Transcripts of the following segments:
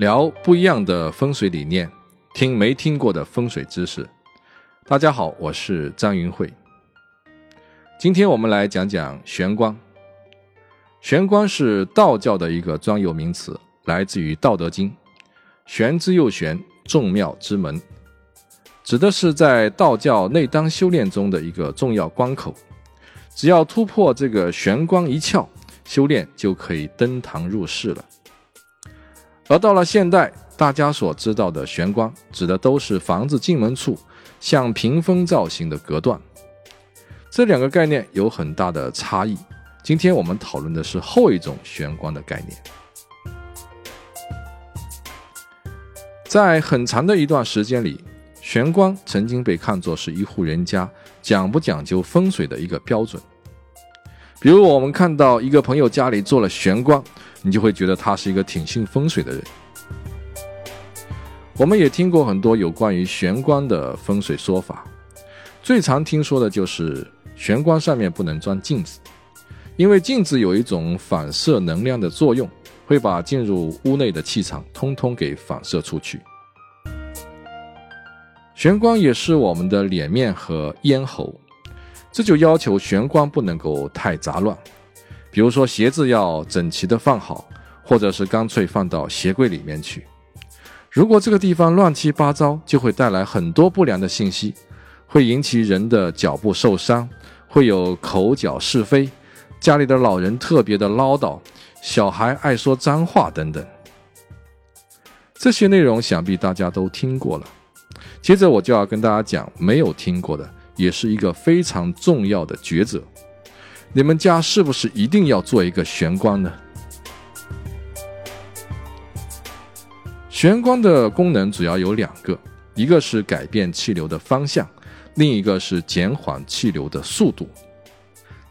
聊不一样的风水理念，听没听过的风水知识。大家好，我是张云慧。今天我们来讲讲玄关。玄关是道教的一个专有名词，来自于《道德经》：“玄之又玄，众妙之门。”指的是在道教内丹修炼中的一个重要关口。只要突破这个玄关一窍，修炼就可以登堂入室了。而到了现代，大家所知道的玄关，指的都是房子进门处像屏风造型的隔断。这两个概念有很大的差异。今天我们讨论的是后一种玄关的概念。在很长的一段时间里，玄关曾经被看作是一户人家讲不讲究风水的一个标准。比如，我们看到一个朋友家里做了玄关。你就会觉得他是一个挺信风水的人。我们也听过很多有关于玄关的风水说法，最常听说的就是玄关上面不能装镜子，因为镜子有一种反射能量的作用，会把进入屋内的气场通通给反射出去。玄关也是我们的脸面和咽喉，这就要求玄关不能够太杂乱。比如说鞋子要整齐的放好，或者是干脆放到鞋柜里面去。如果这个地方乱七八糟，就会带来很多不良的信息，会引起人的脚部受伤，会有口角是非，家里的老人特别的唠叨，小孩爱说脏话等等。这些内容想必大家都听过了。接着我就要跟大家讲，没有听过的，也是一个非常重要的抉择。你们家是不是一定要做一个玄关呢？玄关的功能主要有两个，一个是改变气流的方向，另一个是减缓气流的速度。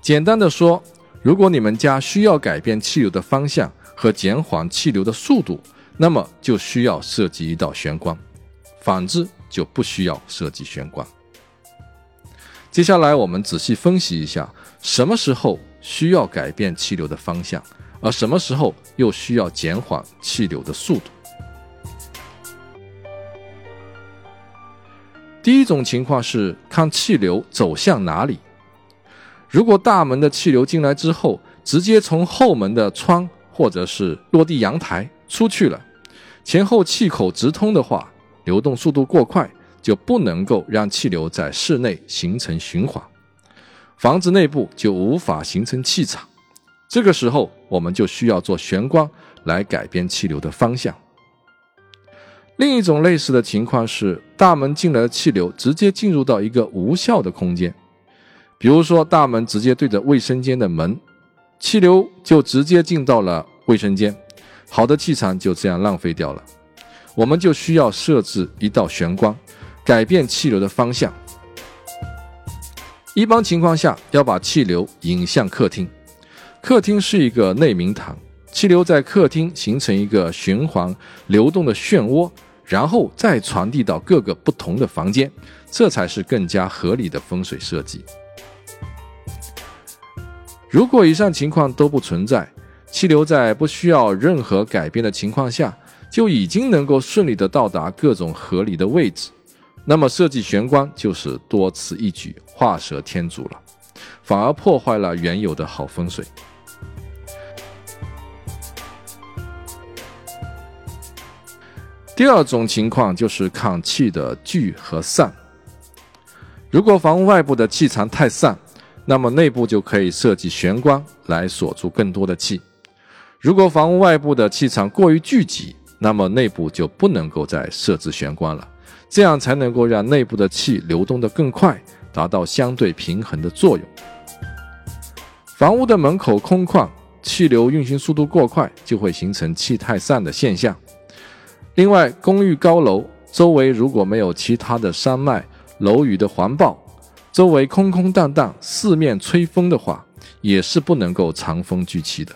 简单的说，如果你们家需要改变气流的方向和减缓气流的速度，那么就需要设计一道玄关；反之，就不需要设计玄关。接下来，我们仔细分析一下，什么时候需要改变气流的方向，而什么时候又需要减缓气流的速度。第一种情况是看气流走向哪里。如果大门的气流进来之后，直接从后门的窗或者是落地阳台出去了，前后气口直通的话，流动速度过快。就不能够让气流在室内形成循环，房子内部就无法形成气场。这个时候，我们就需要做玄关来改变气流的方向。另一种类似的情况是，大门进来的气流直接进入到一个无效的空间，比如说大门直接对着卫生间的门，气流就直接进到了卫生间，好的气场就这样浪费掉了。我们就需要设置一道玄关。改变气流的方向。一般情况下，要把气流引向客厅。客厅是一个内明堂，气流在客厅形成一个循环流动的漩涡，然后再传递到各个不同的房间，这才是更加合理的风水设计。如果以上情况都不存在，气流在不需要任何改变的情况下，就已经能够顺利的到达各种合理的位置。那么设计玄关就是多此一举，画蛇添足了，反而破坏了原有的好风水。第二种情况就是看气的聚和散。如果房屋外部的气场太散，那么内部就可以设计玄关来锁住更多的气；如果房屋外部的气场过于聚集，那么内部就不能够再设置玄关了。这样才能够让内部的气流动得更快，达到相对平衡的作用。房屋的门口空旷，气流运行速度过快，就会形成气太散的现象。另外，公寓高楼周围如果没有其他的山脉、楼宇的环抱，周围空空荡荡，四面吹风的话，也是不能够藏风聚气的。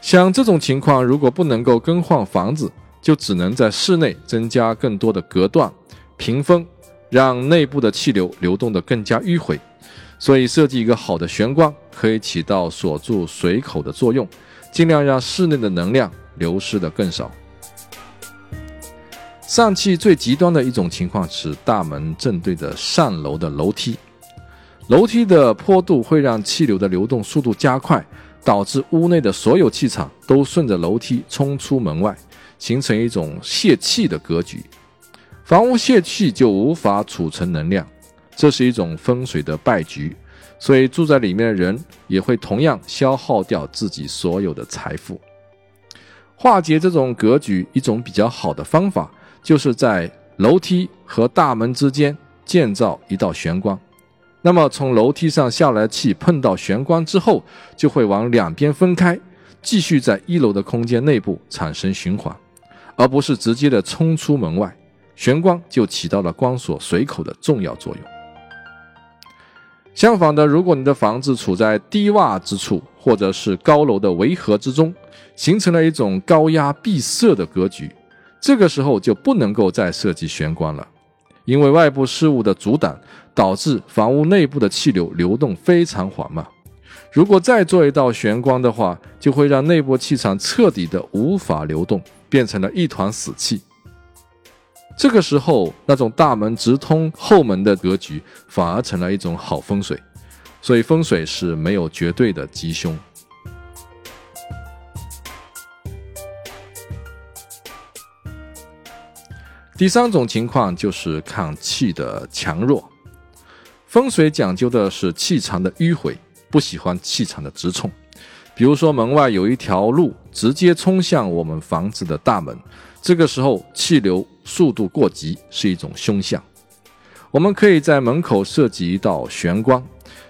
像这种情况，如果不能够更换房子，就只能在室内增加更多的隔断、屏风，让内部的气流流动得更加迂回。所以设计一个好的玄关，可以起到锁住水口的作用，尽量让室内的能量流失的更少。上气最极端的一种情况是大门正对着上楼的楼梯，楼梯的坡度会让气流的流动速度加快，导致屋内的所有气场都顺着楼梯冲出门外，形成一种泄气的格局。房屋泄气就无法储存能量，这是一种风水的败局。所以住在里面的人也会同样消耗掉自己所有的财富。化解这种格局，一种比较好的方法，就是在楼梯和大门之间建造一道玄关。那么从楼梯上下来气碰到玄关之后，就会往两边分开，继续在一楼的空间内部产生循环，而不是直接的冲出门外。玄关就起到了光锁水口的重要作用。相反的，如果你的房子处在低洼之处，或者是高楼的围合之中，形成了一种高压闭塞的格局，这个时候就不能够再设计玄关了，因为外部事物的阻挡，导致房屋内部的气流流动非常缓慢。如果再做一道玄关的话，就会让内部气场彻底的无法流动，变成了一团死气。这个时候，那种大门直通后门的格局，反而成了一种好风水。所以，风水是没有绝对的吉凶。第三种情况就是看气的强弱。风水讲究的是气场的迂回，不喜欢气场的直冲。比如说，门外有一条路直接冲向我们房子的大门，这个时候气流。速度过急是一种凶相，我们可以在门口设计一道玄关，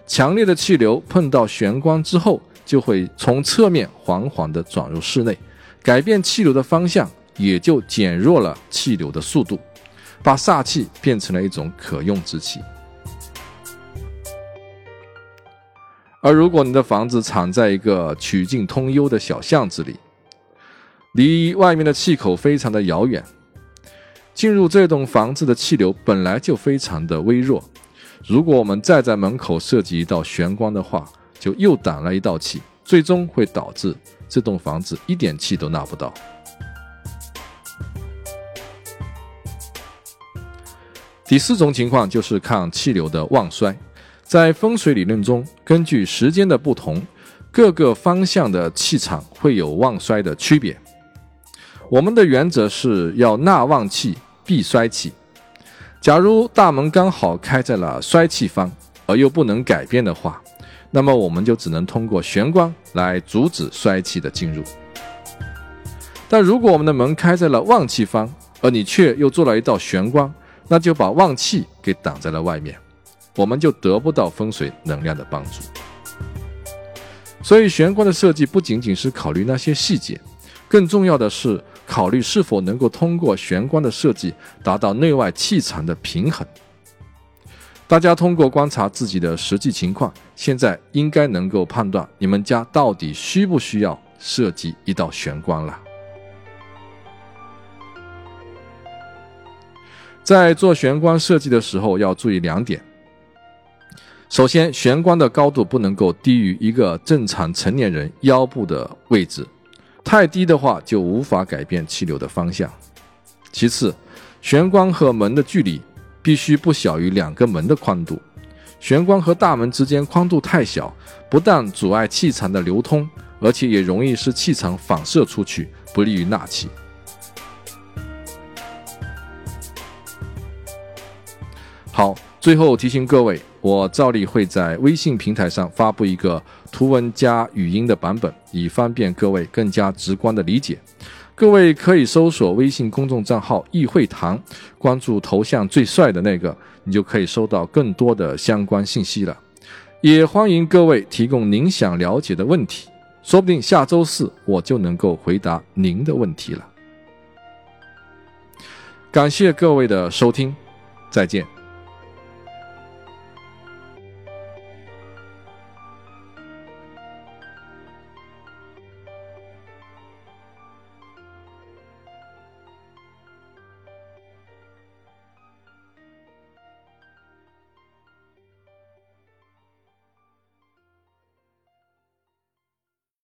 强烈的气流碰到玄关之后，就会从侧面缓缓地转入室内，改变气流的方向，也就减弱了气流的速度，把煞气变成了一种可用之气。而如果你的房子藏在一个曲径通幽的小巷子里，离外面的气口非常的遥远。进入这栋房子的气流本来就非常的微弱，如果我们再在门口设计一道玄关的话，就又挡了一道气，最终会导致这栋房子一点气都纳不到。第四种情况就是看气流的旺衰，在风水理论中，根据时间的不同，各个方向的气场会有旺衰的区别。我们的原则是要纳旺气。避衰气。假如大门刚好开在了衰气方，而又不能改变的话，那么我们就只能通过玄关来阻止衰气的进入。但如果我们的门开在了旺气方，而你却又做了一道玄关，那就把旺气给挡在了外面，我们就得不到风水能量的帮助。所以，玄关的设计不仅仅是考虑那些细节，更重要的是。考虑是否能够通过玄关的设计达到内外气场的平衡。大家通过观察自己的实际情况，现在应该能够判断你们家到底需不需要设计一道玄关了。在做玄关设计的时候，要注意两点。首先，玄关的高度不能够低于一个正常成年人腰部的位置。太低的话就无法改变气流的方向。其次，玄关和门的距离必须不小于两个门的宽度。玄关和大门之间宽度太小，不但阻碍气场的流通，而且也容易使气场反射出去，不利于纳气。好，最后提醒各位。我照例会在微信平台上发布一个图文加语音的版本，以方便各位更加直观的理解。各位可以搜索微信公众账号“易会堂”，关注头像最帅的那个，你就可以收到更多的相关信息了。也欢迎各位提供您想了解的问题，说不定下周四我就能够回答您的问题了。感谢各位的收听，再见。